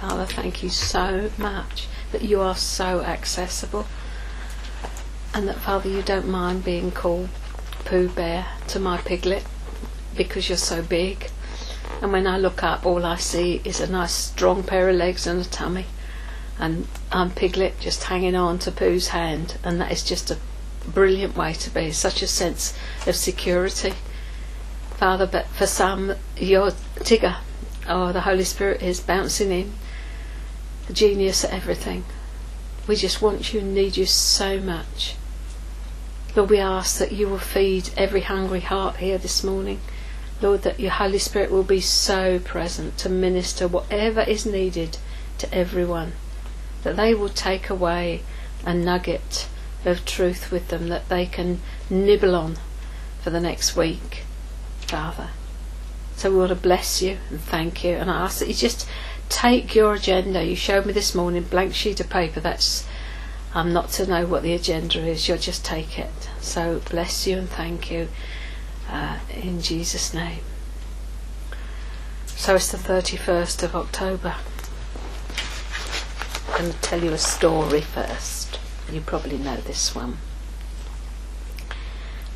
Father, thank you so much that you are so accessible. And that, Father, you don't mind being called Pooh Bear to my piglet because you're so big. And when I look up, all I see is a nice strong pair of legs and a tummy. And I'm Piglet just hanging on to Pooh's hand. And that is just a brilliant way to be, such a sense of security. Father, but for some, you're Tigger, or the Holy Spirit is bouncing in, the genius at everything. We just want you and need you so much. Lord, we ask that you will feed every hungry heart here this morning. Lord, that your Holy Spirit will be so present to minister whatever is needed to everyone. That they will take away a nugget of truth with them that they can nibble on for the next week, Father. So we want to bless you and thank you. And I ask that you just take your agenda. You showed me this morning, blank sheet of paper. That's I'm not to know what the agenda is. You'll just take it. So bless you and thank you uh, in Jesus' name. So it's the 31st of October. I'm going to tell you a story first. You probably know this one.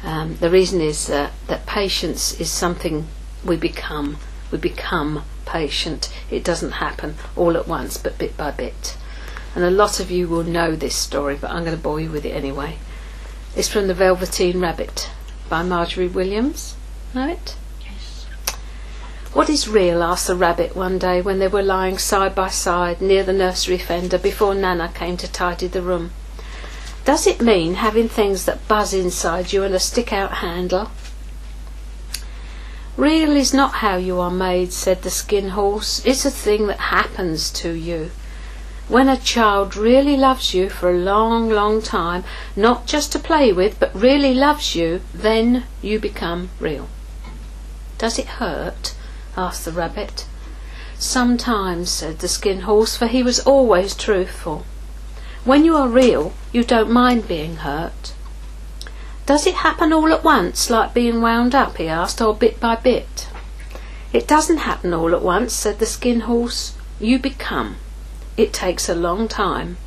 Um, the reason is uh, that patience is something we become. We become patient. It doesn't happen all at once, but bit by bit. And a lot of you will know this story, but I'm going to bore you with it anyway. It's from The Velveteen Rabbit by Margery Williams. Know it? Yes. What is real? asked the rabbit one day when they were lying side by side near the nursery fender before Nana came to tidy the room. Does it mean having things that buzz inside you and a stick out handle? Real is not how you are made, said the skin horse. It's a thing that happens to you. When a child really loves you for a long, long time, not just to play with, but really loves you, then you become real. Does it hurt? asked the rabbit. Sometimes, said the skin horse, for he was always truthful. When you are real, you don't mind being hurt. Does it happen all at once, like being wound up? he asked, or bit by bit? It doesn't happen all at once, said the skin horse. You become. It takes a long time.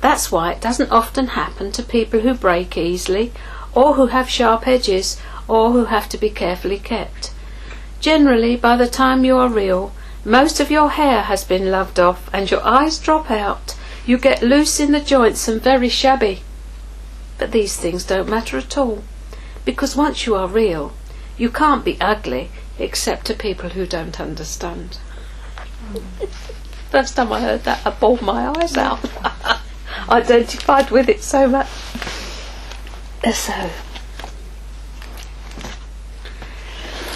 That's why it doesn't often happen to people who break easily, or who have sharp edges, or who have to be carefully kept. Generally, by the time you are real, most of your hair has been loved off and your eyes drop out. You get loose in the joints and very shabby. But these things don't matter at all, because once you are real, you can't be ugly except to people who don't understand. First time I heard that, I bawled my eyes out. Identified with it so much. Uh, so,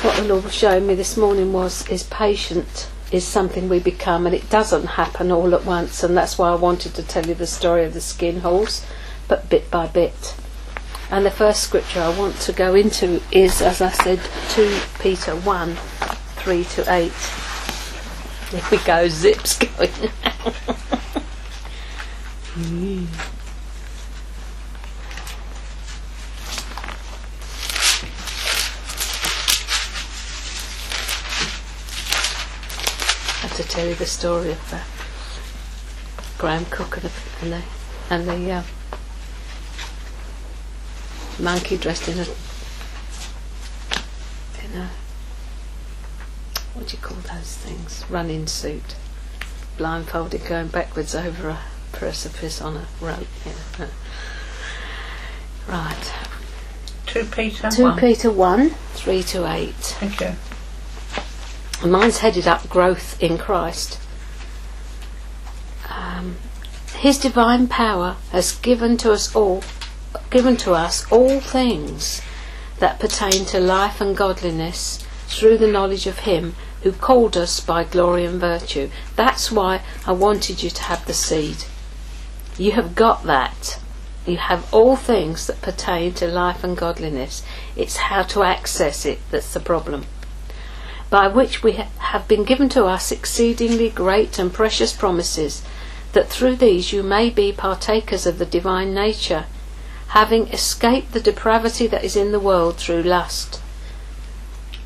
what the Lord was showing me this morning was is patient is something we become, and it doesn't happen all at once. And that's why I wanted to tell you the story of the skin horse, but bit by bit. And the first scripture I want to go into is, as I said, 2 Peter 1 3 to 8. There we go, zips going. Mm. I have to tell you the story of uh, Graham Cooke and the, and the, and the uh, monkey dressed in a, in a what do you call those things? Running suit, blindfolded, going backwards over a precipice on a rope. Yeah. Right. 2 Peter 2 1. Peter 1 3 to 8. Thank you. And mine's headed up growth in Christ. Um, his divine power has given to us all, given to us all things that pertain to life and godliness through the knowledge of Him who called us by glory and virtue. That's why I wanted you to have the seed. You have got that. You have all things that pertain to life and godliness. It's how to access it that's the problem. By which we have been given to us exceedingly great and precious promises, that through these you may be partakers of the divine nature, having escaped the depravity that is in the world through lust.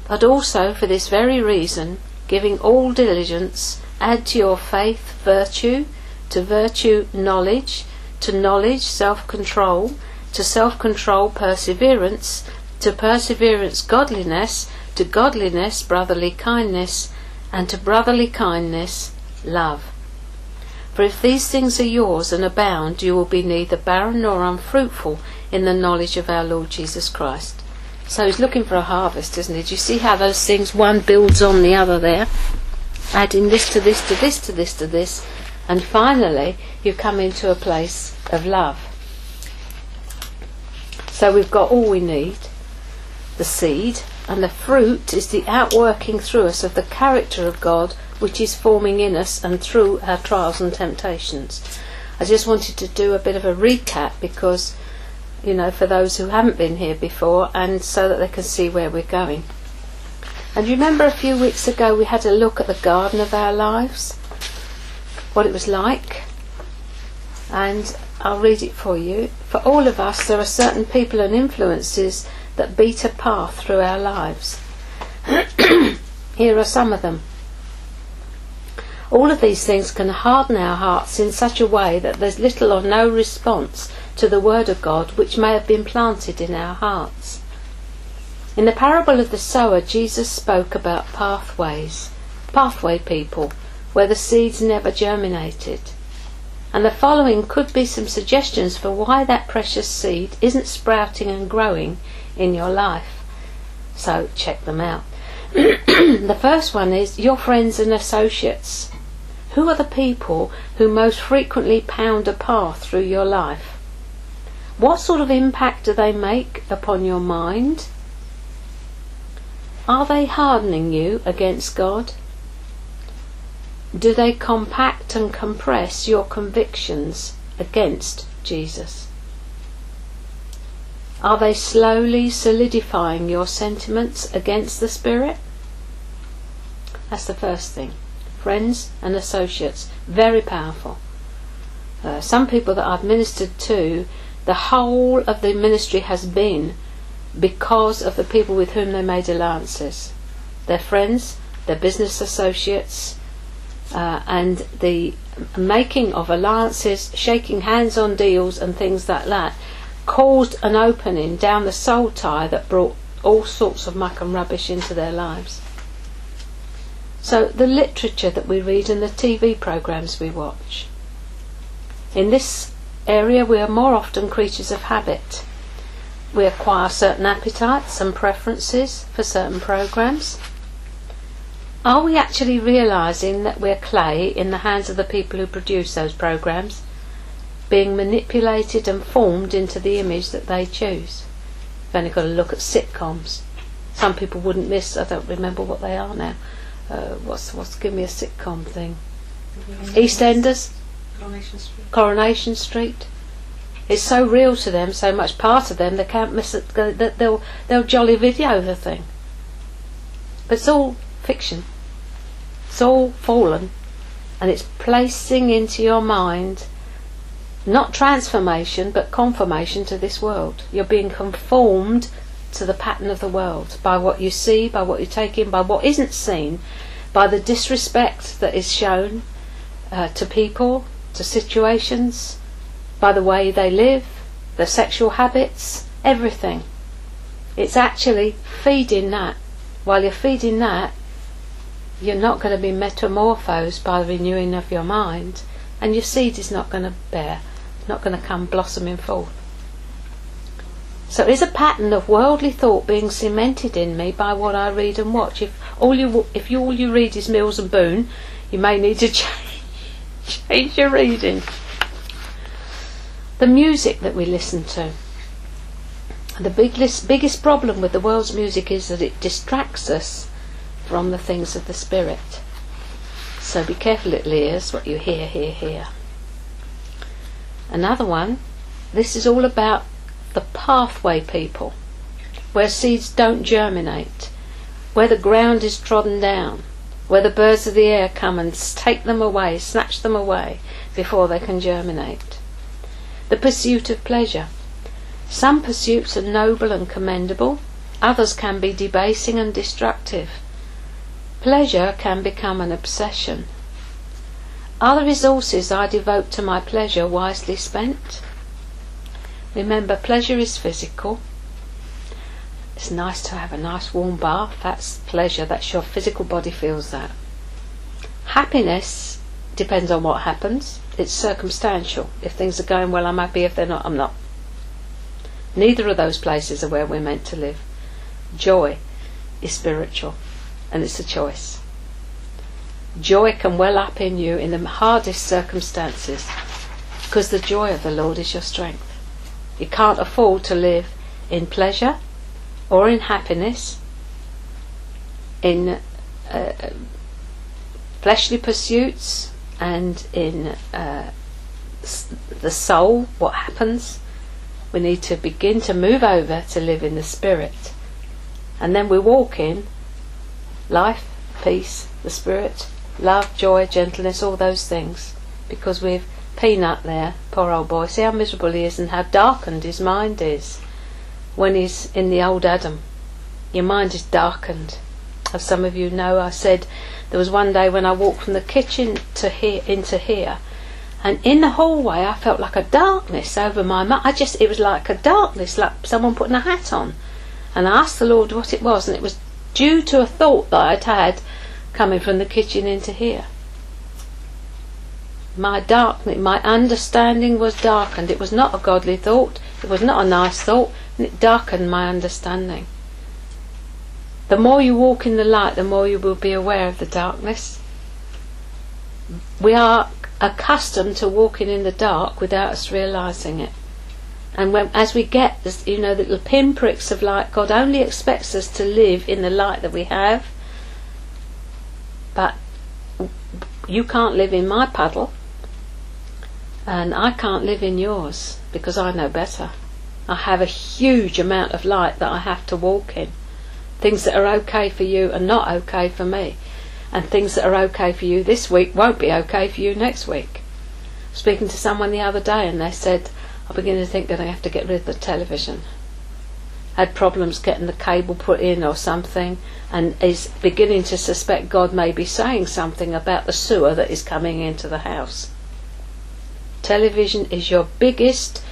But also for this very reason, giving all diligence, Add to your faith virtue, to virtue knowledge, to knowledge self control, to self control perseverance, to perseverance godliness, to godliness brotherly kindness, and to brotherly kindness love. For if these things are yours and abound, you will be neither barren nor unfruitful in the knowledge of our Lord Jesus Christ. So he's looking for a harvest, isn't he? Do you see how those things, one builds on the other there? Adding this to this to this to this to this, and finally you come into a place of love. So we've got all we need the seed, and the fruit is the outworking through us of the character of God which is forming in us and through our trials and temptations. I just wanted to do a bit of a recap because, you know, for those who haven't been here before and so that they can see where we're going. And remember a few weeks ago we had a look at the garden of our lives, what it was like. And I'll read it for you. For all of us, there are certain people and influences that beat a path through our lives. Here are some of them. All of these things can harden our hearts in such a way that there's little or no response to the Word of God which may have been planted in our hearts. In the parable of the sower, Jesus spoke about pathways, pathway people, where the seeds never germinated. And the following could be some suggestions for why that precious seed isn't sprouting and growing in your life. So check them out. the first one is your friends and associates. Who are the people who most frequently pound a path through your life? What sort of impact do they make upon your mind? Are they hardening you against God? Do they compact and compress your convictions against Jesus? Are they slowly solidifying your sentiments against the Spirit? That's the first thing. Friends and associates, very powerful. Uh, some people that I've ministered to, the whole of the ministry has been because of the people with whom they made alliances. Their friends, their business associates, uh, and the making of alliances, shaking hands on deals, and things like that caused an opening down the soul tie that brought all sorts of muck and rubbish into their lives. So, the literature that we read and the TV programs we watch. In this area, we are more often creatures of habit. We acquire certain appetites and preferences for certain programs. Are we actually realizing that we're clay in the hands of the people who produce those programs? being manipulated and formed into the image that they choose. You've only got to look at sitcoms. Some people wouldn't miss. I don't remember what they are now. Uh, what's what's give me a sitcom thing? EastEnders. Coronation Street. Coronation Street. It's so real to them, so much part of them, they can't miss it. They'll they'll jolly video the thing. But it's all fiction. It's all fallen, and it's placing into your mind not transformation, but conformation to this world. You're being conformed to the pattern of the world by what you see, by what you take in, by what isn't seen, by the disrespect that is shown uh, to people, to situations, by the way they live, their sexual habits, everything. It's actually feeding that. While you're feeding that, you're not going to be metamorphosed by the renewing of your mind, and your seed is not going to bear not going to come blossoming forth. So is a pattern of worldly thought being cemented in me by what I read and watch. If all you if you, all you read is Mills and Boon, you may need to change, change your reading. The music that we listen to. The biggest, biggest problem with the world's music is that it distracts us from the things of the Spirit. So be careful, little ears, what you hear, hear, hear. Another one, this is all about the pathway people, where seeds don't germinate, where the ground is trodden down, where the birds of the air come and take them away, snatch them away before they can germinate. The pursuit of pleasure. Some pursuits are noble and commendable, others can be debasing and destructive. Pleasure can become an obsession. Are the resources I devote to my pleasure wisely spent? Remember, pleasure is physical. It's nice to have a nice warm bath. That's pleasure. That's your physical body feels that. Happiness depends on what happens. It's circumstantial. If things are going well, I'm happy. If they're not, I'm not. Neither of those places are where we're meant to live. Joy is spiritual, and it's a choice. Joy can well up in you in the hardest circumstances because the joy of the Lord is your strength. You can't afford to live in pleasure or in happiness, in uh, fleshly pursuits, and in uh, the soul, what happens. We need to begin to move over to live in the Spirit. And then we walk in life, peace, the Spirit, love, joy, gentleness, all those things. Because we've Peanut there, poor old boy, see how miserable he is and how darkened his mind is when he's in the old Adam. Your mind is darkened. As some of you know, I said there was one day when I walked from the kitchen to here into here, and in the hallway I felt like a darkness over my mind. I just it was like a darkness, like someone putting a hat on. And I asked the Lord what it was, and it was due to a thought that I'd had coming from the kitchen into here my darkness, my understanding was darkened. It was not a godly thought, it was not a nice thought, and it darkened my understanding. The more you walk in the light, the more you will be aware of the darkness. We are accustomed to walking in the dark without us realizing it. And when, as we get, this, you know, the little pinpricks of light, God only expects us to live in the light that we have. But you can't live in my puddle and I can't live in yours because I know better. I have a huge amount of light that I have to walk in. Things that are okay for you are not okay for me. And things that are okay for you this week won't be okay for you next week. Speaking to someone the other day and they said, I'm beginning to think that I have to get rid of the television. Had problems getting the cable put in or something and is beginning to suspect God may be saying something about the sewer that is coming into the house. Television is your biggest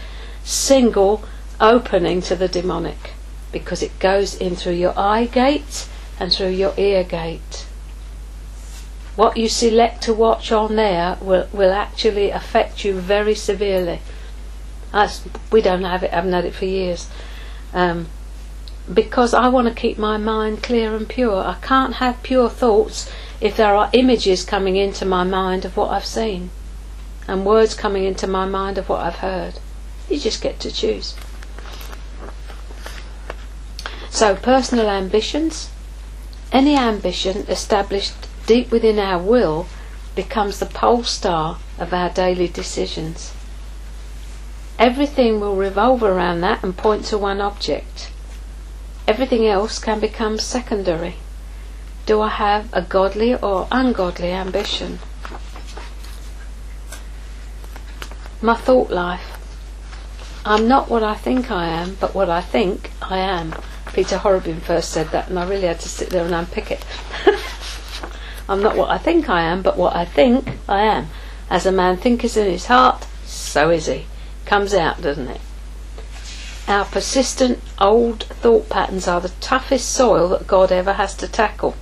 single opening to the demonic because it goes in through your eye gate and through your ear gate. What you select to watch on there will, will actually affect you very severely. As we don't have it, I haven't had it for years. Um, because I want to keep my mind clear and pure. I can't have pure thoughts if there are images coming into my mind of what I've seen and words coming into my mind of what I've heard. You just get to choose. So, personal ambitions. Any ambition established deep within our will becomes the pole star of our daily decisions. Everything will revolve around that and point to one object. Everything else can become secondary. Do I have a godly or ungodly ambition? My thought life. I'm not what I think I am, but what I think I am. Peter Horrobin first said that, and I really had to sit there and unpick it. I'm not what I think I am, but what I think I am. As a man thinketh in his heart, so is he. Comes out, doesn't it? Our persistent old thought patterns are the toughest soil that God ever has to tackle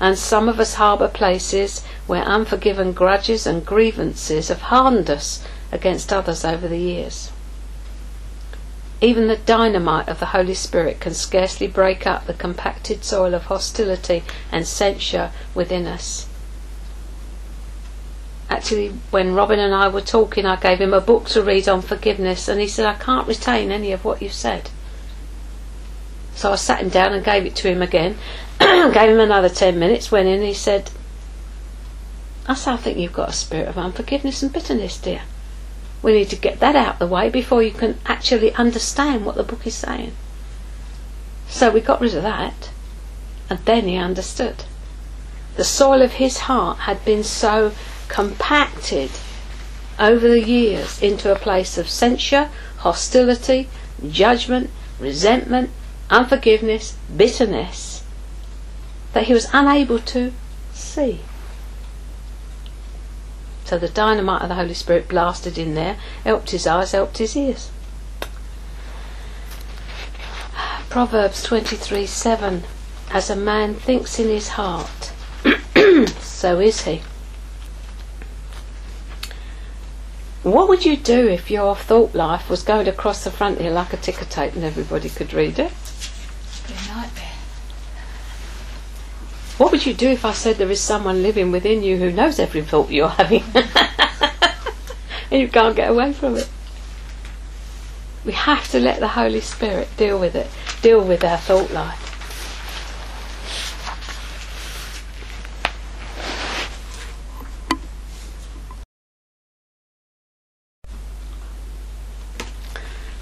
and some of us harbour places where unforgiven grudges and grievances have hardened us against others over the years. Even the dynamite of the Holy Spirit can scarcely break up the compacted soil of hostility and censure within us. Actually, when Robin and I were talking, I gave him a book to read on forgiveness, and he said, I can't retain any of what you've said. So I sat him down and gave it to him again, gave him another ten minutes, went in and he said, I I think you've got a spirit of unforgiveness and bitterness, dear. We need to get that out of the way before you can actually understand what the book is saying. So we got rid of that, and then he understood. The soil of his heart had been so compacted over the years into a place of censure, hostility, judgment, resentment, unforgiveness, bitterness, that he was unable to see. So the dynamite of the Holy Spirit blasted in there, helped his eyes, helped his ears. Proverbs 23 7 As a man thinks in his heart, so is he. What would you do if your thought life was going across the front here like a ticker tape and everybody could read it? Be a nightmare. What would you do if I said there is someone living within you who knows every thought you're having? and you can't get away from it. We have to let the Holy Spirit deal with it, deal with our thought life.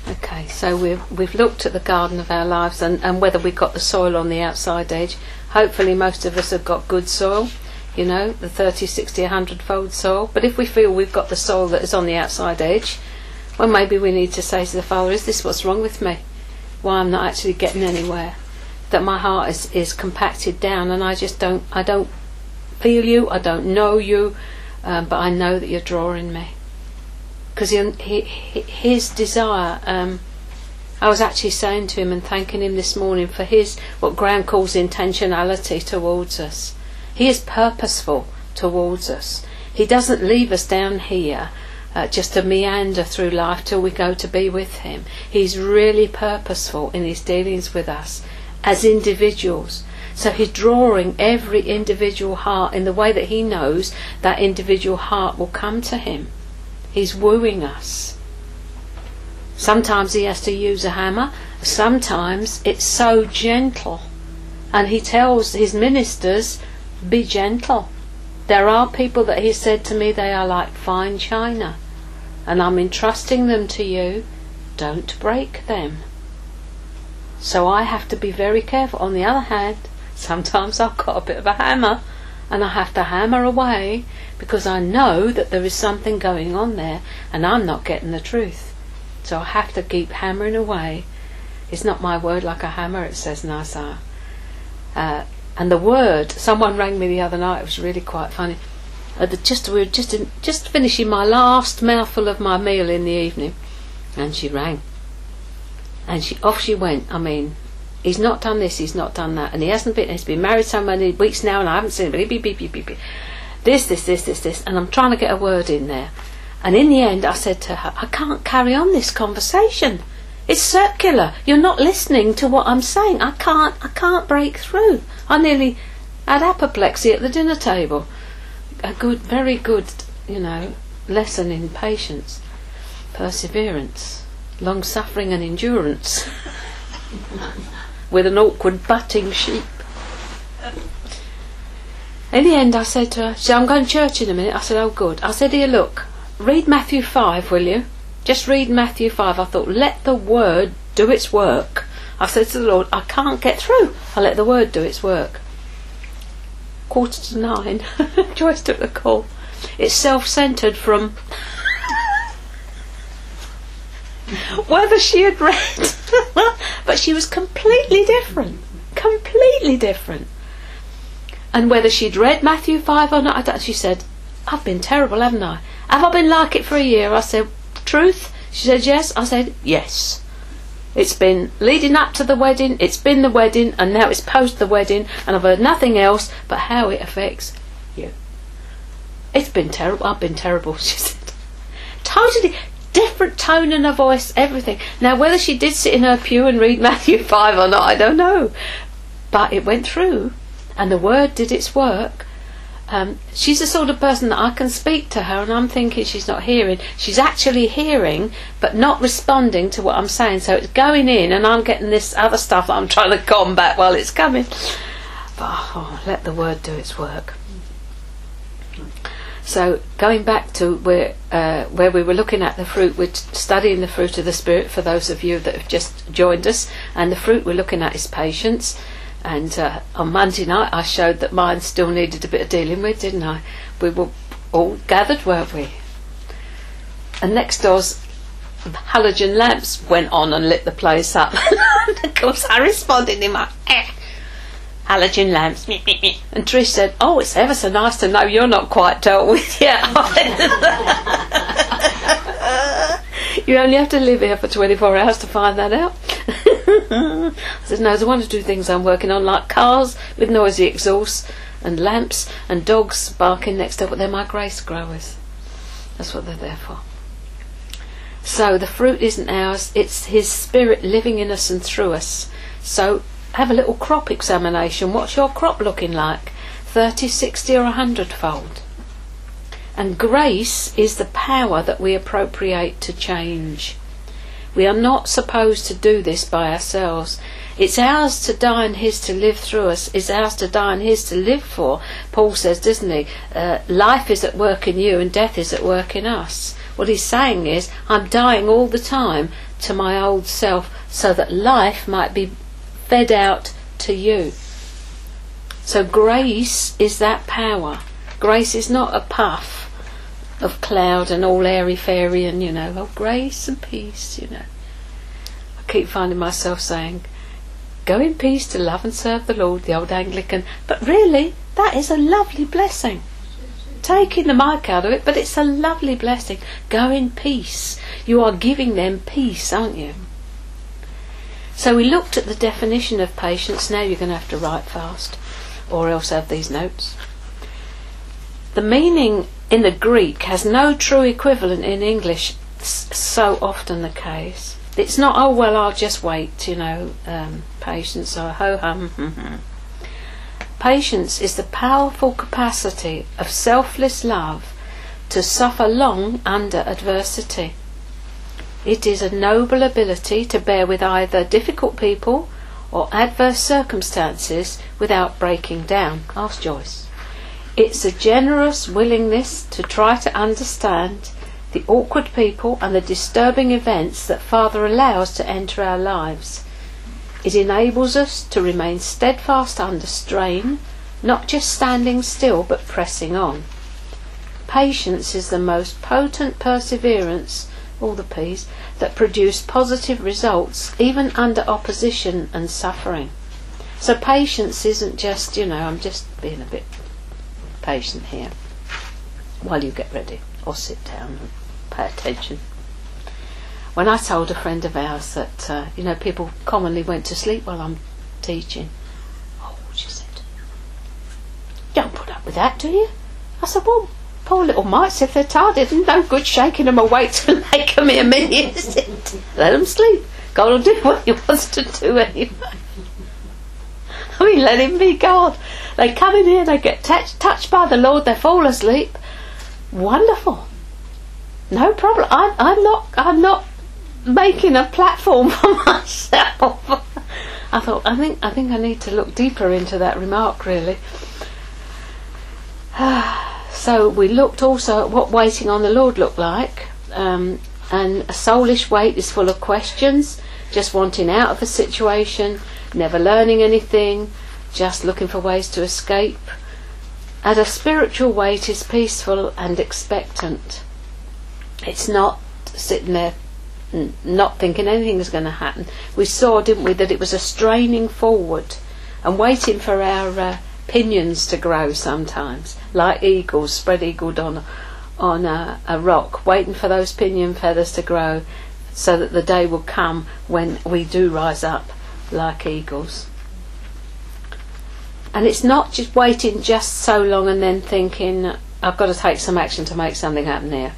Okay, so we've we've looked at the garden of our lives and, and whether we've got the soil on the outside edge. Hopefully, most of us have got good soil, you know, the 30, 60, 100 fold soil. But if we feel we've got the soil that is on the outside edge, well, maybe we need to say to the Father, Is this what's wrong with me? Why I'm not actually getting anywhere? That my heart is, is compacted down and I just don't, I don't feel you, I don't know you, um, but I know that you're drawing me because he, he, his desire. Um, I was actually saying to him and thanking him this morning for his what Graham calls intentionality towards us. He is purposeful towards us. He doesn't leave us down here uh, just to meander through life till we go to be with him. He's really purposeful in his dealings with us as individuals. So he's drawing every individual heart in the way that he knows that individual heart will come to him. He's wooing us. Sometimes he has to use a hammer, sometimes it's so gentle. And he tells his ministers, be gentle. There are people that he said to me they are like fine china, and I'm entrusting them to you. Don't break them. So I have to be very careful. On the other hand, sometimes I've got a bit of a hammer and I have to hammer away because I know that there is something going on there and I'm not getting the truth. So I have to keep hammering away. It's not my word like a hammer, it says Nasa. Uh, and the word, someone rang me the other night, it was really quite funny. Uh, the, just we were just in, just finishing my last mouthful of my meal in the evening, and she rang, and she off she went. I mean, he's not done this, he's not done that, and he hasn't been. He's been married so many weeks now, and I haven't seen him. Beep, beep, beep, beep, beep. This, this, this, this, this, and I'm trying to get a word in there. And in the end, I said to her, I can't carry on this conversation. It's circular. You're not listening to what I'm saying. I can't. I can't break through. I nearly had apoplexy at the dinner table. A good, very good, you know, lesson in patience, perseverance, long suffering, and endurance. With an awkward butting sheep. In the end, I said to her, she I'm going to church in a minute. I said, oh, good. I said, here, look, read Matthew 5, will you? Just read Matthew 5. I thought, let the word do its work. I said to the Lord, I can't get through. I let the word do its work. Quarter to nine, Joyce took the call. It's self centered from whether she had read, but she was completely different. Completely different. And whether she'd read Matthew 5 or not, she said, I've been terrible, haven't I? Have I been like it for a year? I said, Truth? She said, Yes. I said, Yes. It's been leading up to the wedding, it's been the wedding, and now it's post the wedding, and I've heard nothing else but how it affects you. It's been terrible. I've been terrible, she said. Totally different tone in her voice, everything. Now, whether she did sit in her pew and read Matthew 5 or not, I don't know. But it went through, and the word did its work. Um, she's the sort of person that I can speak to her and I'm thinking she's not hearing. She's actually hearing but not responding to what I'm saying. So it's going in and I'm getting this other stuff that I'm trying to combat while it's coming. But oh, let the word do its work. So going back to where uh, where we were looking at the fruit, we're studying the fruit of the spirit for those of you that have just joined us, and the fruit we're looking at is patience. And uh, on Monday night, I showed that mine still needed a bit of dealing with, didn't I? We were all gathered, weren't we? And next door's halogen lamps went on and lit the place up. and of course, I responded in my eh. halogen lamps. And Trish said, Oh, it's ever so nice to know you're not quite dealt with yet. you only have to live here for 24 hours to find that out. I said, No, there's one to do things I'm working on, like cars with noisy exhausts and lamps and dogs barking next door, but they're my grace growers. That's what they're there for. So the fruit isn't ours, it's His Spirit living in us and through us. So have a little crop examination. What's your crop looking like? 30, 60, or 100 fold? And grace is the power that we appropriate to change. We are not supposed to do this by ourselves. It's ours to die and His to live through us. It's ours to die and His to live for. Paul says, doesn't he? Uh, life is at work in you and death is at work in us. What he's saying is, I'm dying all the time to my old self so that life might be fed out to you. So grace is that power. Grace is not a puff of cloud and all airy fairy and you know, oh grace and peace, you know. I keep finding myself saying, Go in peace to love and serve the Lord, the old Anglican. But really, that is a lovely blessing. Taking the mic out of it, but it's a lovely blessing. Go in peace. You are giving them peace, aren't you? So we looked at the definition of patience. Now you're going to have to write fast, or else have these notes. The meaning in the Greek has no true equivalent in English. So often the case. It's not, oh well, I'll just wait, you know, um, patience or ho hum. Patience is the powerful capacity of selfless love to suffer long under adversity. It is a noble ability to bear with either difficult people or adverse circumstances without breaking down. Ask Joyce. It's a generous willingness to try to understand the awkward people and the disturbing events that Father allows to enter our lives. It enables us to remain steadfast under strain, not just standing still but pressing on. Patience is the most potent perseverance, all the P's, that produce positive results even under opposition and suffering. So patience isn't just, you know, I'm just being a bit patient here while you get ready or sit down and pay attention. When I told a friend of ours that, uh, you know, people commonly went to sleep while I'm teaching, oh, she said, you don't put up with that, do you? I said, well, poor little mites, if they're tired, it's no good shaking them awake to make them a minions. let them sleep. God will do what he wants to do anyway. I mean, let him be God. They come in here, they get touched, touched by the Lord, they fall asleep. Wonderful. No problem. I'm, I'm not. I'm not making a platform for myself. I thought. I think. I think I need to look deeper into that remark. Really. so we looked also at what waiting on the Lord looked like. Um, and a soulish wait is full of questions, just wanting out of a situation, never learning anything, just looking for ways to escape. And a spiritual wait is peaceful and expectant. It's not sitting there not thinking anything is going to happen. We saw, didn't we, that it was a straining forward and waiting for our uh, pinions to grow sometimes, like eagles spread eagled on on a, a rock, waiting for those pinion feathers to grow, so that the day will come when we do rise up like eagles. And it's not just waiting just so long and then thinking, I've got to take some action to make something happen here,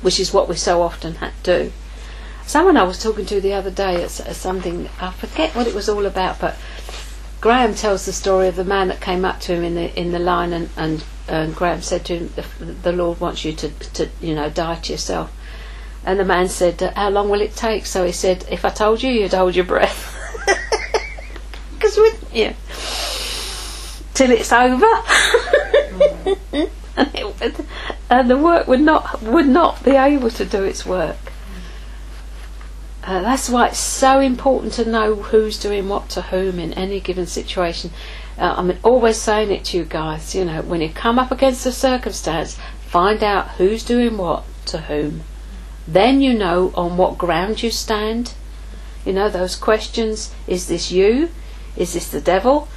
which is what we so often do. Someone I was talking to the other day at, something, I forget what it was all about, but Graham tells the story of the man that came up to him in the in the line, and, and, and Graham said to him, the, "The Lord wants you to, to, you know, die to yourself." And the man said, "How long will it take?" So he said, "If I told you, you'd hold your breath." Because we, yeah till it's over. and, it would, and the work would not would not be able to do its work. Uh, that's why it's so important to know who's doing what to whom in any given situation. Uh, I'm always saying it to you guys. You know, when you come up against a circumstance, find out who's doing what to whom. Then you know on what ground you stand. You know those questions: Is this you? Is this the devil?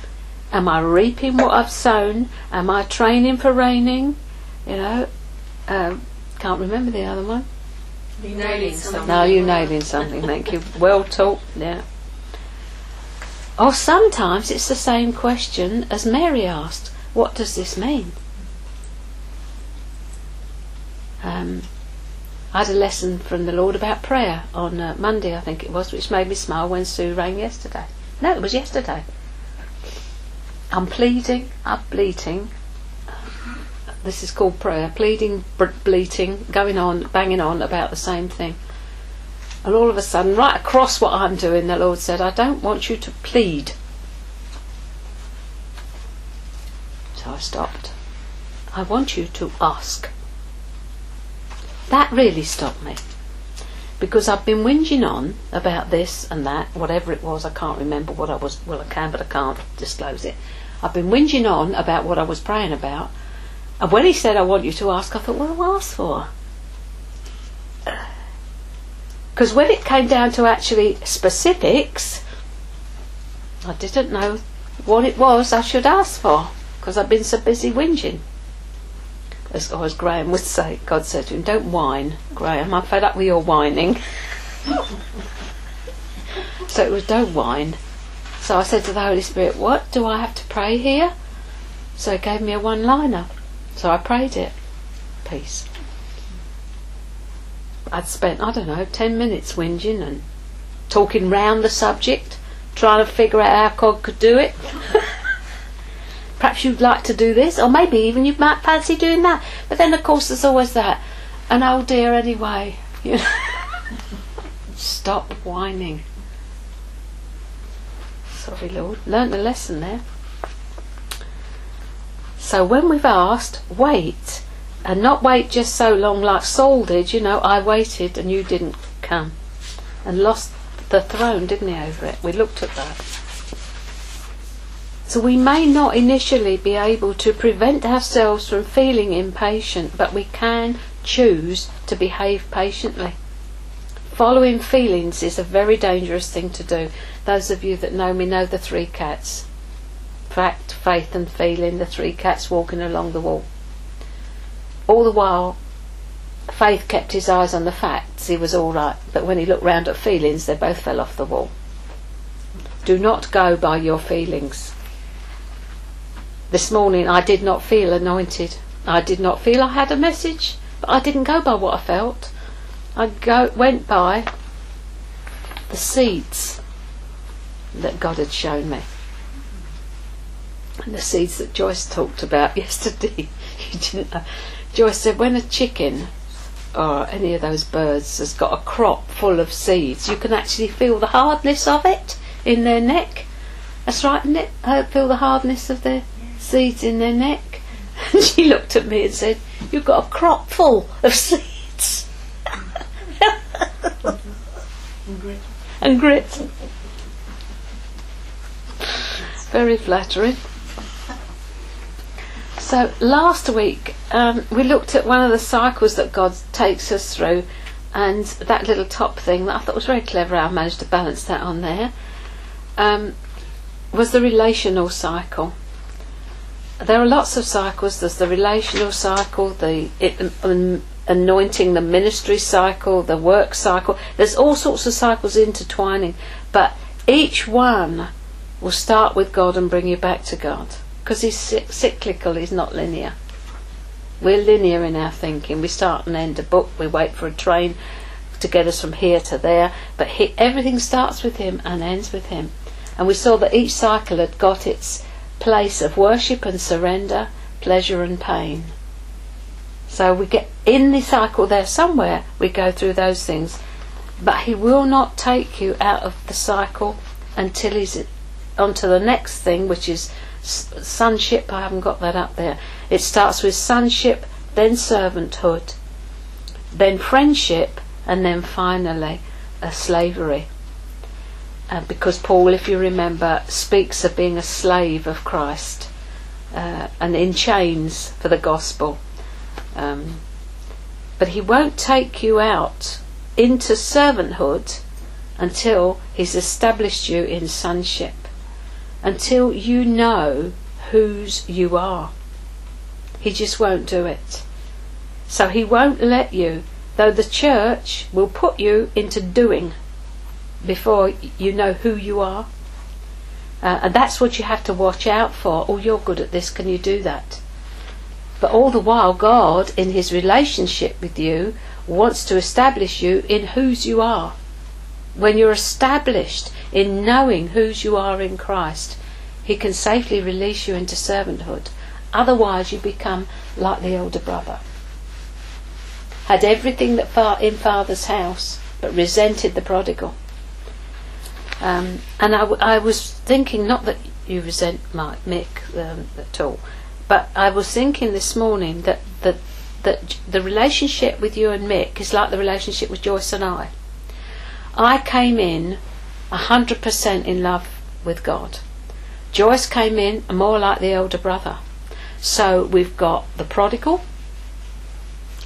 Am I reaping what I've sown? Am I training for raining? You know, um, can't remember the other one. You nailing something. No, you're nailing something. Thank you. Well taught. Yeah. Or sometimes it's the same question as Mary asked. What does this mean? Um, I had a lesson from the Lord about prayer on uh, Monday, I think it was, which made me smile when Sue rang yesterday. No, it was yesterday. I'm pleading, I'm bleating. This is called prayer. Pleading, bleating, going on, banging on about the same thing. And all of a sudden, right across what I'm doing, the Lord said, I don't want you to plead. So I stopped. I want you to ask. That really stopped me. Because I've been whinging on about this and that, whatever it was, I can't remember what I was, well, I can, but I can't disclose it. I've been whinging on about what I was praying about. And when he said, I want you to ask, I thought, what do I ask for? Because when it came down to actually specifics, I didn't know what it was I should ask for because I've been so busy whinging. As, or as Graham would say, God said to him, Don't whine, Graham, I'm fed up with your whining. so it was, Don't whine. So I said to the Holy Spirit, What do I have to pray here? So he gave me a one liner. So I prayed it. Peace. I'd spent, I don't know, 10 minutes whinging and talking round the subject, trying to figure out how God could do it. Perhaps you'd like to do this, or maybe even you might fancy doing that. But then, of course, there's always that. And oh dear, anyway. You know? Stop whining. Sorry, Lord. Learned a lesson there. So when we've asked, wait. And not wait just so long like Saul did, you know, I waited and you didn't come. And lost the throne, didn't he, over it? We looked at that. So we may not initially be able to prevent ourselves from feeling impatient, but we can choose to behave patiently. Following feelings is a very dangerous thing to do. Those of you that know me know the three cats fact, faith, and feeling, the three cats walking along the wall. All the while, Faith kept his eyes on the facts, he was all right, but when he looked round at feelings, they both fell off the wall. Do not go by your feelings. This morning I did not feel anointed. I did not feel I had a message, but I didn't go by what I felt. I go, went by the seeds that God had shown me. And the seeds that Joyce talked about yesterday. Joyce said when a chicken or any of those birds has got a crop full of seeds, you can actually feel the hardness of it in their neck. That's right, isn't it? I feel the hardness of their seeds in their neck. And she looked at me and said, You've got a crop full of seeds. And grit. Very flattering. So last week um, we looked at one of the cycles that God takes us through, and that little top thing that I thought was very clever. I managed to balance that on there. Um, was the relational cycle. There are lots of cycles. There's the relational cycle, the it, um, anointing, the ministry cycle, the work cycle. There's all sorts of cycles intertwining, but each one will start with God and bring you back to God because he's cyclical, he's not linear. We're linear in our thinking. We start and end a book, we wait for a train to get us from here to there, but he, everything starts with him and ends with him. And we saw that each cycle had got its place of worship and surrender, pleasure and pain. So we get in the cycle there somewhere, we go through those things. But he will not take you out of the cycle until he's onto the next thing, which is sonship. I haven't got that up there. It starts with sonship, then servanthood, then friendship, and then finally a slavery. Uh, because Paul, if you remember, speaks of being a slave of Christ uh, and in chains for the gospel. Um, but he won't take you out into servanthood until he's established you in sonship. until you know whose you are. He just won't do it. So he won't let you, though the church will put you into doing before you know who you are. Uh, and that's what you have to watch out for. Oh, you're good at this, can you do that? But all the while, God, in His relationship with you, wants to establish you in whose you are. When you're established in knowing whose you are in Christ, He can safely release you into servanthood. Otherwise, you become like the elder brother. Had everything that far in father's house, but resented the prodigal. Um, and I, w- I was thinking, not that you resent my Mick um, at all, but I was thinking this morning that, that that the relationship with you and Mick is like the relationship with Joyce and I. I came in hundred percent in love with God. Joyce came in more like the elder brother. So we've got the prodigal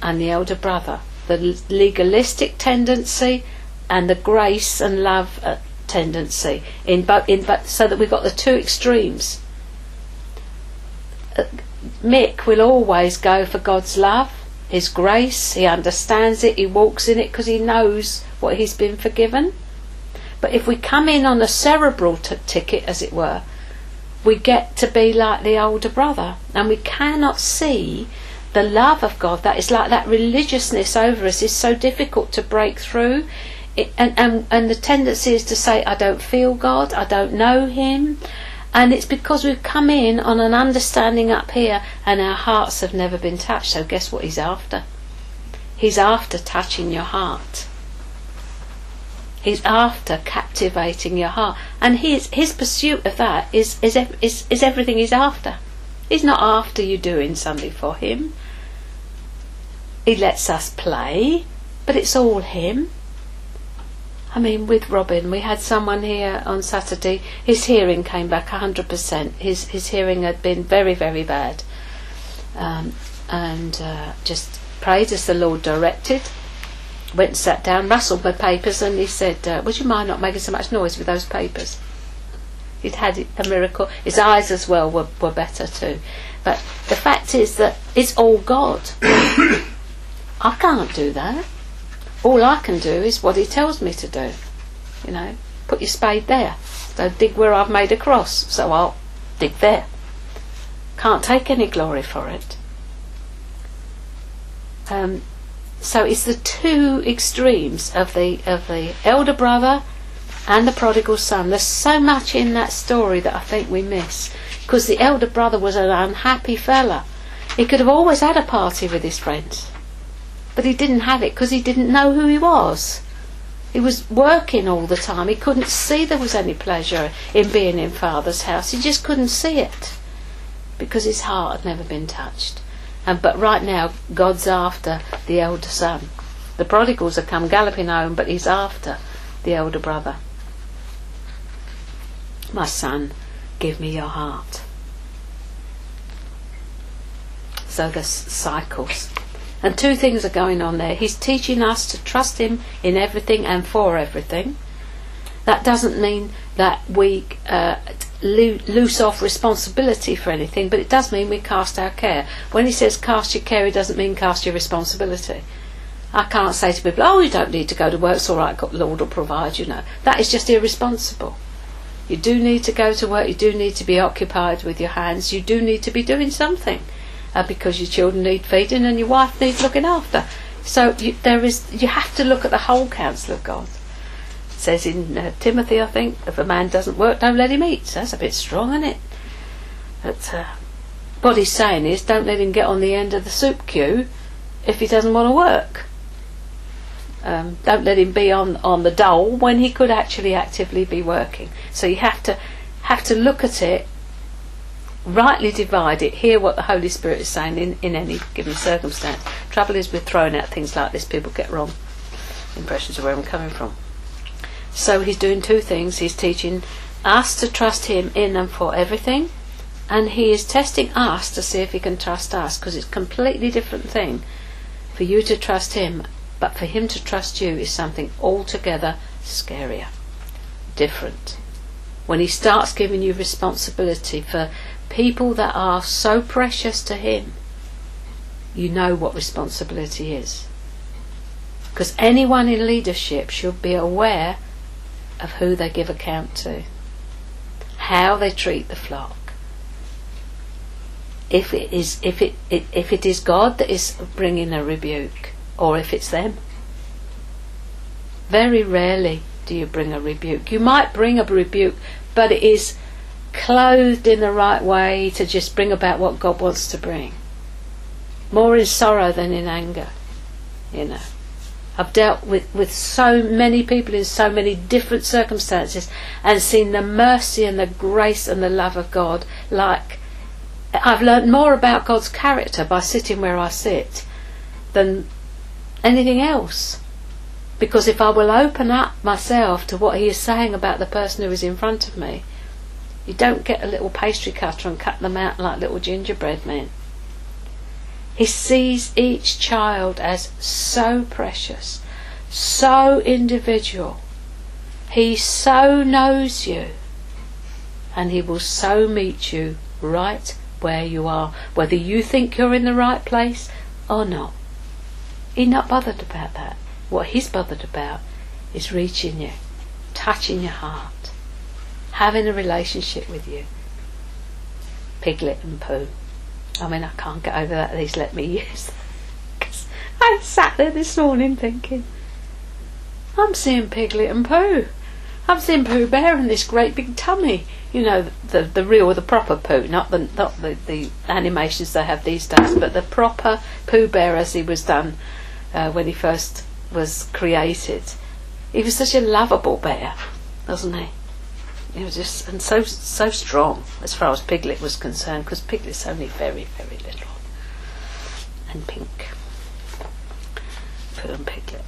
and the elder brother, the legalistic tendency and the grace and love uh, tendency in both in but so that we've got the two extremes. Mick will always go for God's love, His grace. He understands it. He walks in it because he knows what he's been forgiven. But if we come in on a cerebral t- ticket, as it were, we get to be like the older brother, and we cannot see the love of God. That is like that religiousness over us is so difficult to break through. It, and, and, and the tendency is to say, I don't feel God, I don't know Him. And it's because we've come in on an understanding up here and our hearts have never been touched. So, guess what He's after? He's after touching your heart. He's after captivating your heart. And his, his pursuit of that is, is, is, is everything he's after. He's not after you doing something for him. He lets us play, but it's all him. I mean, with Robin, we had someone here on Saturday. His hearing came back 100%. His his hearing had been very, very bad, um, and uh, just prayed as the Lord directed. Went and sat down, rustled my papers, and he said, uh, "Would you mind not making so much noise with those papers?" He'd had a miracle. His eyes as well were, were better too. But the fact is that it's all God. I can't do that all I can do is what he tells me to do. You know, put your spade there. So dig where I've made a cross. So I'll dig there. Can't take any glory for it. Um, so it's the two extremes of the of the elder brother and the prodigal son. There's so much in that story that I think we miss because the elder brother was an unhappy fella. He could have always had a party with his friends but he didn't have it because he didn't know who he was. He was working all the time. He couldn't see there was any pleasure in being in Father's house. He just couldn't see it because his heart had never been touched. And but right now, God's after the elder son. The prodigals have come galloping home, but he's after the elder brother. My son, give me your heart. So the cycles. And two things are going on there. He's teaching us to trust Him in everything and for everything. That doesn't mean that we uh, lo- loose off responsibility for anything, but it does mean we cast our care. When He says cast your care, He doesn't mean cast your responsibility. I can't say to people, oh, you don't need to go to work, it's all right, God, Lord will provide, you know. That is just irresponsible. You do need to go to work, you do need to be occupied with your hands, you do need to be doing something uh, because your children need feeding and your wife needs looking after. So you, there is, you have to look at the whole counsel of God. It says in uh, Timothy, I think, if a man doesn't work, don't let him eat. So that's a bit strong, isn't it? But uh, what he's saying is, don't let him get on the end of the soup queue if he doesn't want to work. Um, don't let him be on, on the dole when he could actually actively be working. So you have to have to look at it rightly divide it, hear what the Holy Spirit is saying in, in any given circumstance. Trouble is with throwing out things like this, people get wrong impressions of where I'm coming from. So he's doing two things. He's teaching us to trust him in and for everything, and he is testing us to see if he can trust us, because it's a completely different thing for you to trust him, but for him to trust you is something altogether scarier, different. when He starts giving you responsibility for people that are so precious to Him, you know what responsibility is. Because anyone in leadership should be aware of who they give account to, how they treat the flock. If it is if it, if it is God that is bringing a rebuke, or if it's them. Very rarely do you bring a rebuke. You might bring a rebuke, but it is clothed in the right way to just bring about what God wants to bring. More in sorrow than in anger, you know. I've dealt with, with so many people in so many different circumstances and seen the mercy and the grace and the love of God. Like, I've learned more about God's character by sitting where I sit than anything else. Because if I will open up myself to what He is saying about the person who is in front of me, you don't get a little pastry cutter and cut them out like little gingerbread men. He sees each child as so precious, so individual. He so knows you, and He will so meet you right where you are, whether you think you're in the right place or not. He's not bothered about that. What He's bothered about is reaching you, touching your heart, having a relationship with you. Piglet and Pooh. I mean, I can't get over that he's let me use Because I sat there this morning thinking, I'm seeing Piglet and Pooh. I'm seeing Pooh Bear in this great big tummy. You know, the the real, the proper Pooh, not the not the, the animations they have these days, but the proper Pooh Bear as he was done uh, when he first was created. He was such a lovable bear, wasn't he? He was just and so so strong as far as Piglet was concerned, because Piglet's only very very little and pink. Pooh and Piglet.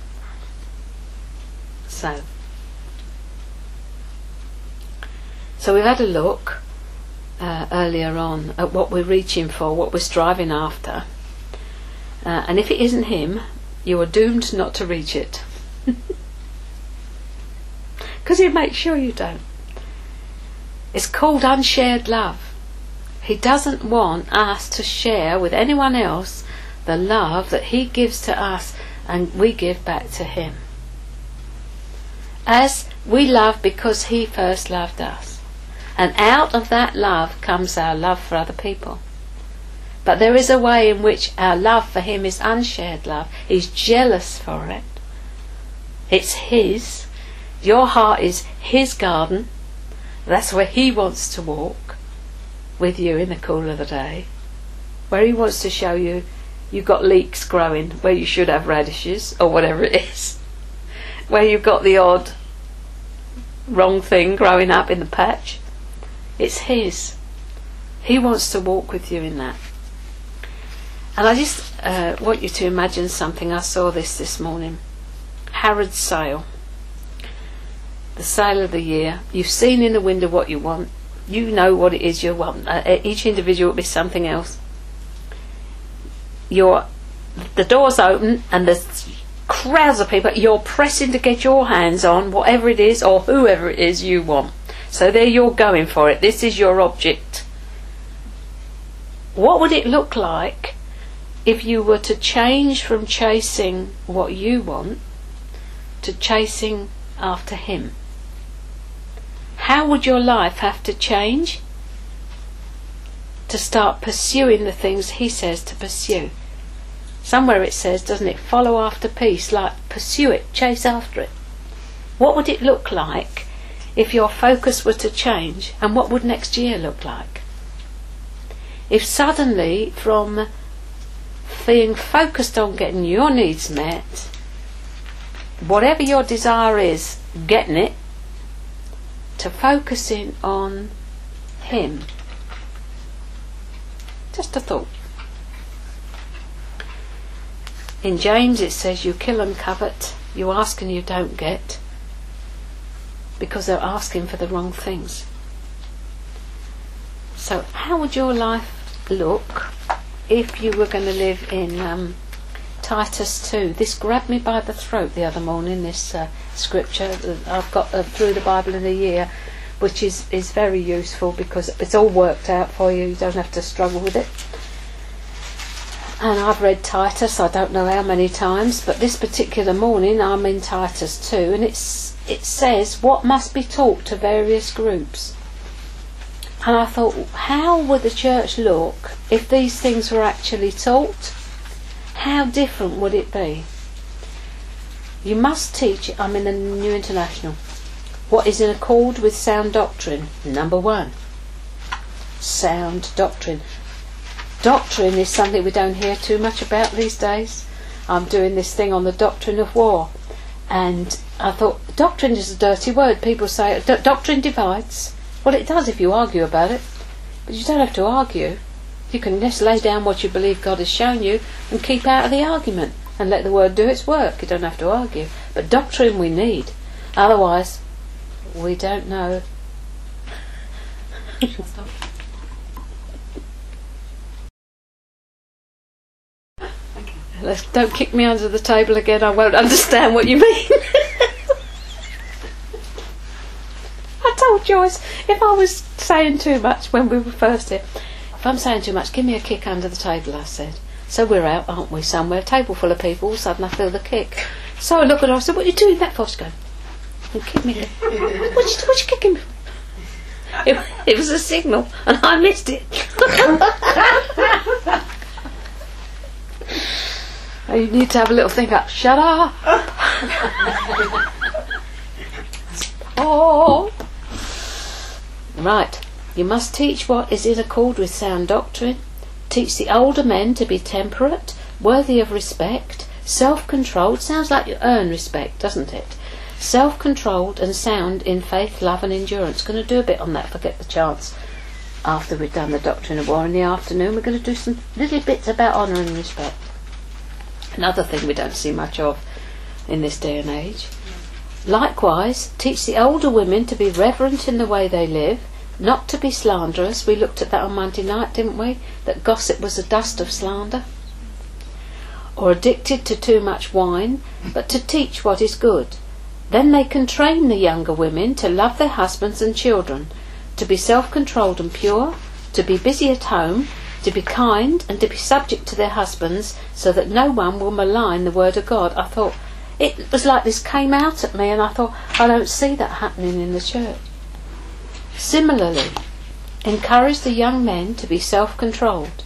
So, so we've had a look uh, earlier on at what we're reaching for, what we're striving after, uh, and if it isn't Him, you are doomed not to reach it. Because He makes sure you don't. It's called unshared love. He doesn't want us to share with anyone else the love that He gives to us and we give back to Him. As we love because He first loved us. And out of that love comes our love for other people. But there is a way in which our love for Him is unshared love. He's jealous for it. It's His. Your heart is His garden. That's where He wants to walk with you in the cool of the day. Where He wants to show you you've got leeks growing where you should have radishes or whatever it is. Where you've got the odd wrong thing growing up in the patch. It's His. He wants to walk with you in that. And I just uh, want you to imagine something. I saw this this morning. Harrods sale. The sale of the year. You've seen in the window what you want. You know what it is you want. Uh, each individual will be something else. You're, the door's open and there's crowds of people. You're pressing to get your hands on whatever it is or whoever it is you want. So there you're going for it. This is your object. What would it look like if you were to change from chasing what you want to chasing after Him? How would your life have to change to start pursuing the things He says to pursue? Somewhere it says, doesn't it, follow after peace, like pursue it, chase after it. What would it look like if your focus were to change, and what would next year look like? If suddenly, from being focused on getting your needs met, whatever your desire is, getting it, to focusing on Him. Just a thought. In James it says, You kill and covet, you ask and you don't get, because they're asking for the wrong things. So, how would your life look if you were going to live in um, Titus 2? This grabbed me by the throat the other morning, this uh, scripture that I've got uh, through the Bible in a year. which is, is very useful because it's all worked out for you. You don't have to struggle with it. And I've read Titus, I don't know how many times, but this particular morning I'm in Titus 2, and it's, it says what must be taught to various groups. And I thought, how would the church look if these things were actually taught? How different would it be? You must teach, I'm in the New International, what is in accord with sound doctrine. Number one, sound doctrine. Doctrine is something we don't hear too much about these days. I'm doing this thing on the doctrine of war, and I thought doctrine is a dirty word. People say doctrine divides. Well, it does if you argue about it, but you don't have to argue. You can just lay down what you believe God has shown you and keep out of the argument and let the word do its work. You don't have to argue. But doctrine we need. Otherwise, we don't know. Don't kick me under the table again. I won't understand what you mean. I told Joyce if I was saying too much when we were first here, if I'm saying too much, give me a kick under the table. I said. So we're out, aren't we? Somewhere, table full of people. All of a sudden, I feel the kick. So I look at her. I said, "What are you doing that for?" She goes, "You kick me." What you, what you kicking me? It, it was a signal, and I missed it. You need to have a little think up. Shut up. oh. Right. You must teach what is in accord with sound doctrine. Teach the older men to be temperate, worthy of respect, self controlled. Sounds like you earn respect, doesn't it? Self controlled and sound in faith, love, and endurance. Going to do a bit on that if I get the chance. After we've done the doctrine of war in the afternoon, we're going to do some little bits about honour and respect. Another thing we don't see much of in this day and age. Likewise, teach the older women to be reverent in the way they live, not to be slanderous. We looked at that on Monday night, didn't we? That gossip was a dust of slander. Or addicted to too much wine, but to teach what is good. Then they can train the younger women to love their husbands and children, to be self controlled and pure, to be busy at home, to be kind and to be subject to their husbands so that no one will malign the word of God. I thought it was like this came out at me and I thought I don't see that happening in the church. Similarly, encourage the young men to be self-controlled.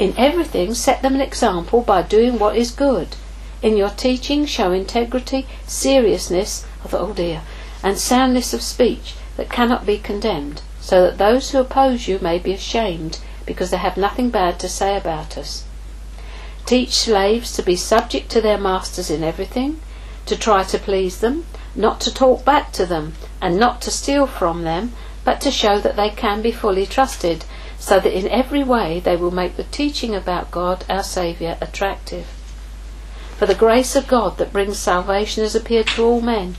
In everything set them an example by doing what is good. In your teaching show integrity, seriousness, thought, oh dear, and soundness of speech that cannot be condemned, so that those who oppose you may be ashamed because they have nothing bad to say about us. Teach slaves to be subject to their masters in everything, to try to please them, not to talk back to them, and not to steal from them, but to show that they can be fully trusted, so that in every way they will make the teaching about God, our Saviour, attractive. For the grace of God that brings salvation has appeared to all men.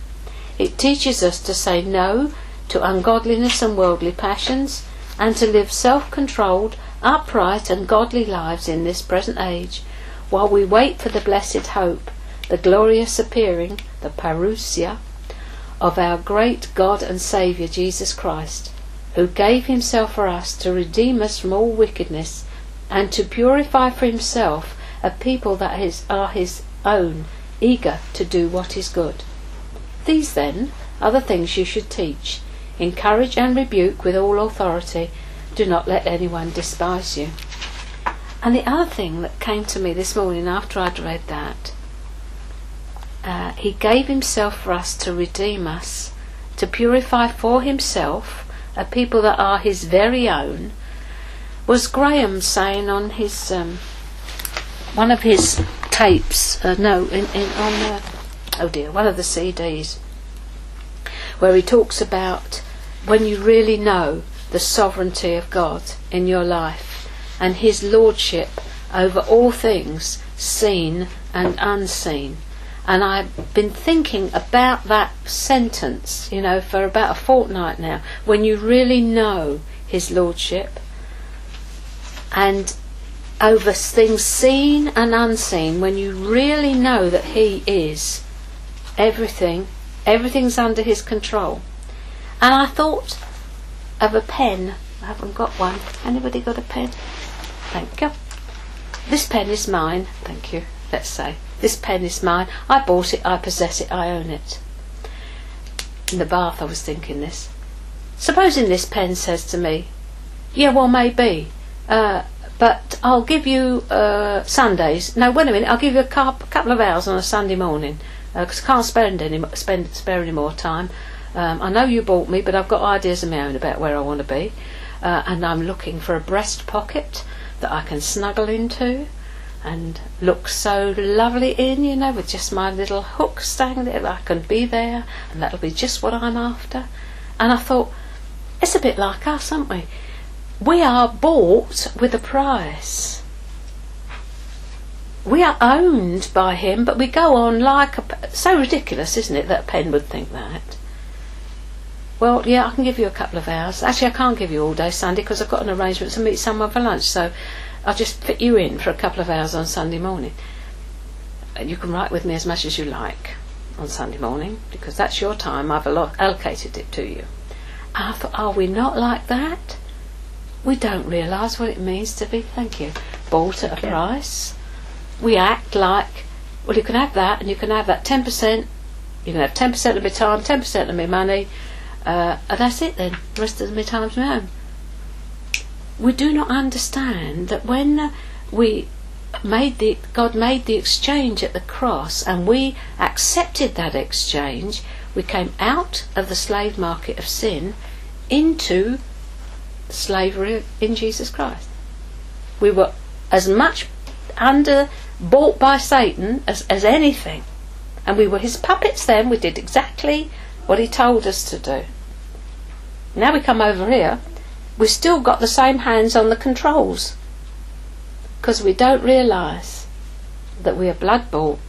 It teaches us to say no to ungodliness and worldly passions, and to live self controlled, upright, and godly lives in this present age, while we wait for the blessed hope, the glorious appearing, the parousia, of our great God and Saviour Jesus Christ, who gave himself for us to redeem us from all wickedness, and to purify for himself a people that is, are his own, eager to do what is good. These, then, are the things you should teach Encourage and rebuke with all authority. Do not let anyone despise you. And the other thing that came to me this morning after I'd read that, uh, he gave himself for us to redeem us, to purify for himself a people that are his very own, was Graham saying on his um, one of his tapes, uh, no, in, in on uh, oh dear, one of the CDs, where he talks about when you really know the sovereignty of God in your life and His lordship over all things, seen and unseen. And I've been thinking about that sentence, you know, for about a fortnight now. When you really know His lordship and over things seen and unseen, when you really know that He is everything, everything's under His control and I thought, of a pen. I haven't got one. Anybody got a pen? Thank you. This pen is mine. Thank you. Let's say. This pen is mine. I bought it, I possess it, I own it. In the bath, I was thinking this. Supposing this pen says to me, Yeah, well, maybe, uh, but I'll give you uh, Sundays. No, wait a minute, I'll give you a couple of hours on a Sunday morning because uh, I can't spend any, spend, spare any more time. Um, I know you bought me, but I've got ideas of my own about where I want to be. Uh, and I'm looking for a breast pocket that I can snuggle into and look so lovely in, you know, with just my little hook there. I can be there, and that'll be just what I'm after. And I thought, it's a bit like us, aren't we? We are bought with a price. We are owned by him, but we go on like a. So ridiculous, isn't it, that a pen would think that? Well, yeah, I can give you a couple of hours. Actually, I can't give you all day Sunday because I've got an arrangement to meet someone for lunch. So I'll just fit you in for a couple of hours on Sunday morning. You can write with me as much as you like on Sunday morning because that's your time. I've allocated it to you. I thought, are we not like that? We don't realise what it means to be, thank you, bought at a price. We act like, well, you can have that and you can have that 10%, you can have 10% of my time, 10% of my money, uh, and that's it then. The rest of my time's my own we do not understand that when uh, we made the God made the exchange at the cross and we accepted that exchange, we came out of the slave market of sin into slavery in Jesus Christ. We were as much under bought by Satan as, as anything. And we were his puppets then, we did exactly what he told us to do. Now we come over here we've still got the same hands on the controls because we don't realise that we are blood bought.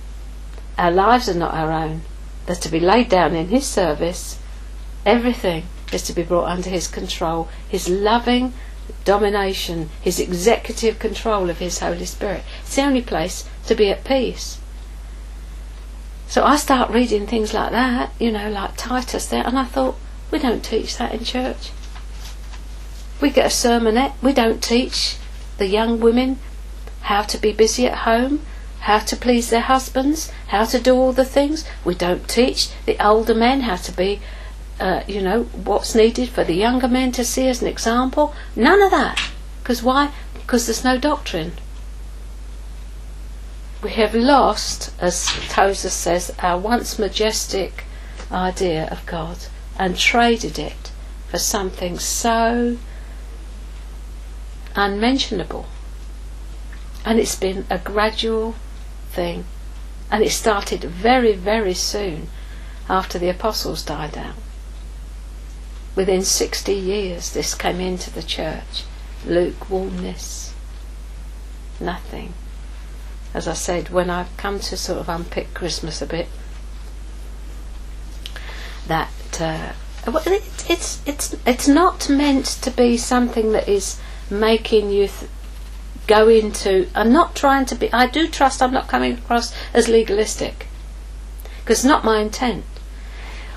Our lives are not our own. They're to be laid down in His service. Everything is to be brought under His control, His loving domination, His executive control of His Holy Spirit. It's the only place to be at peace. So I start reading things like that, you know, like Titus there, and I thought, we don't teach that in church. We get a sermonette. We don't teach the young women how to be busy at home, how to please their husbands, how to do all the things. We don't teach the older men how to be, uh, you know, what's needed for the younger men to see as an example. None of that. Because why? Because there's no doctrine. We have lost, as Tozer says, our once majestic idea of God and traded it for something so unmentionable. And it's been a gradual thing. And it started very, very soon after the apostles died out. Within 60 years, this came into the church. Lukewarmness. Nothing. As I said, when I've come to sort of unpick Christmas a bit, that uh, it's it's it's not meant to be something that is making you th- go into. I'm not trying to be. I do trust I'm not coming across as legalistic, because it's not my intent.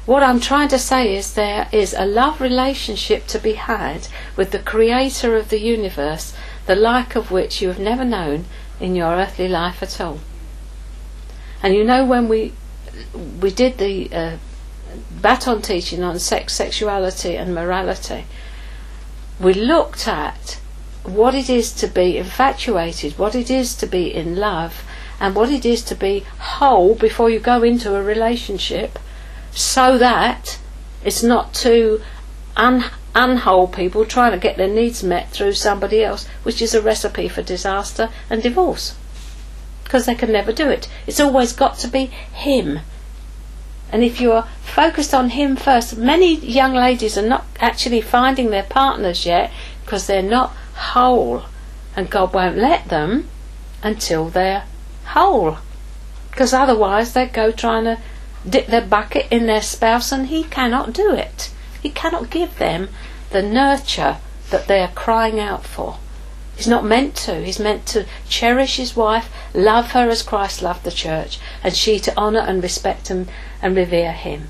What I'm trying to say is there is a love relationship to be had with the Creator of the universe, the like of which you have never known in your earthly life at all. And you know when we we did the uh, baton teaching on sex, sexuality, and morality, we looked at what it is to be infatuated, what it is to be in love, and what it is to be whole before you go into a relationship, so that it's not two un- unwhole people trying to get their needs met through somebody else, which is a recipe for disaster and divorce. Because they can never do it. It's always got to be him. And if you're focused on him first, many young ladies are not actually finding their partners yet because they're not whole, and God won't let them until they're whole. Because otherwise they go trying to dip their bucket in their spouse and he cannot do it. He cannot give them the nurture that they are crying out for. He's not meant to. He's meant to cherish his wife, love her as Christ loved the church, and she to honour and respect and, and revere him.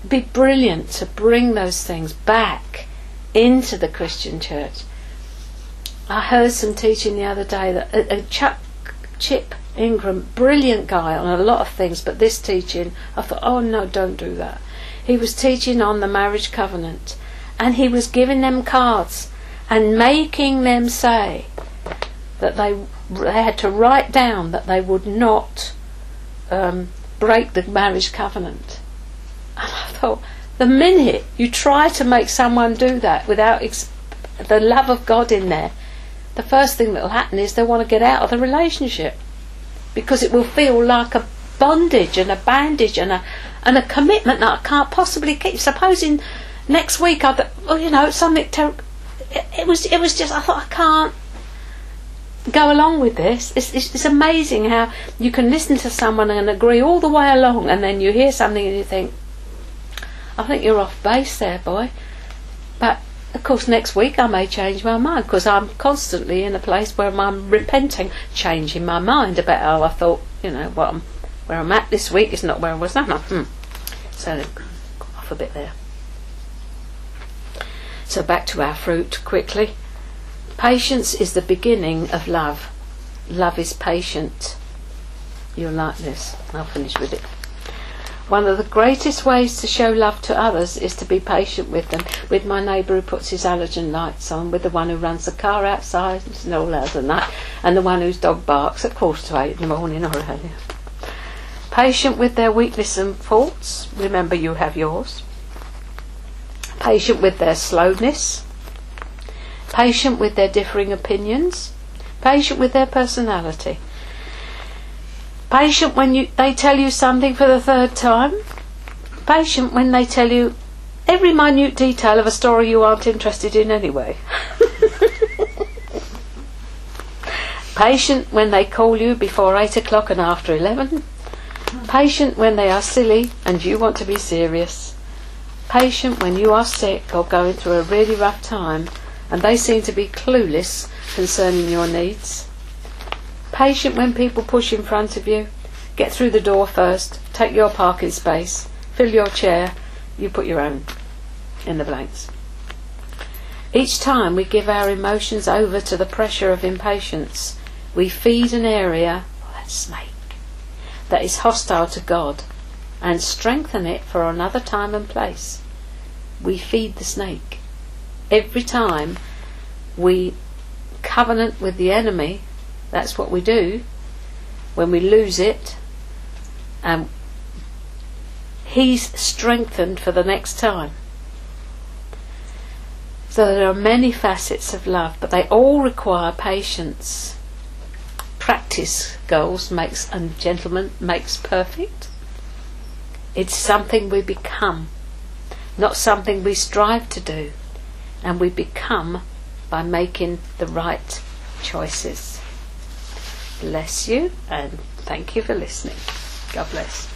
It'd be brilliant to bring those things back into the Christian church. I heard some teaching the other day that uh, Chuck Chip Ingram, brilliant guy on a lot of things, but this teaching, I thought, oh no, don't do that. He was teaching on the marriage covenant, and he was giving them cards and making them say that they they had to write down that they would not um, break the marriage covenant. And I thought, the minute you try to make someone do that without ex- the love of God in there, the first thing that will happen is they'll want to get out of the relationship because it will feel like a bondage and a bandage and a and a commitment that I can't possibly keep. Supposing next week I, well, you know, something terrible. It, it was it was just I thought I can't go along with this. It's, it's, it's amazing how you can listen to someone and agree all the way along, and then you hear something and you think, I think you're off base there, boy. But of course, next week I may change my mind because I'm constantly in a place where I'm repenting, changing my mind about how I thought, you know, what I'm, where I'm at this week is not where I was. No. Hmm. So, off a bit there. So, back to our fruit quickly. Patience is the beginning of love. Love is patient. You'll like this. I'll finish with it. One of the greatest ways to show love to others is to be patient with them. With my neighbour who puts his halogen lights on, with the one who runs the car outside and all other than that, and the one whose dog barks at quarter to eight in the morning or earlier. Patient with their weakness and faults. Remember, you have yours. Patient with their slowness. Patient with their differing opinions. Patient with their personality Patient when you, they tell you something for the third time. Patient when they tell you every minute detail of a story you aren't interested in anyway. Patient when they call you before 8 o'clock and after 11. Patient when they are silly and you want to be serious. Patient when you are sick or going through a really rough time and they seem to be clueless concerning your needs. Patient when people push in front of you. Get through the door first. Take your parking space. Fill your chair. You put your own in the blanks. Each time we give our emotions over to the pressure of impatience, we feed an area, that snake, that is hostile to God and strengthen it for another time and place. We feed the snake. Every time we covenant with the enemy that's what we do when we lose it. And he's strengthened for the next time. So there are many facets of love, but they all require patience. Practice, goals makes and gentlemen makes perfect. It's something we become, not something we strive to do, and we become by making the right choices bless you and thank you for listening. God bless.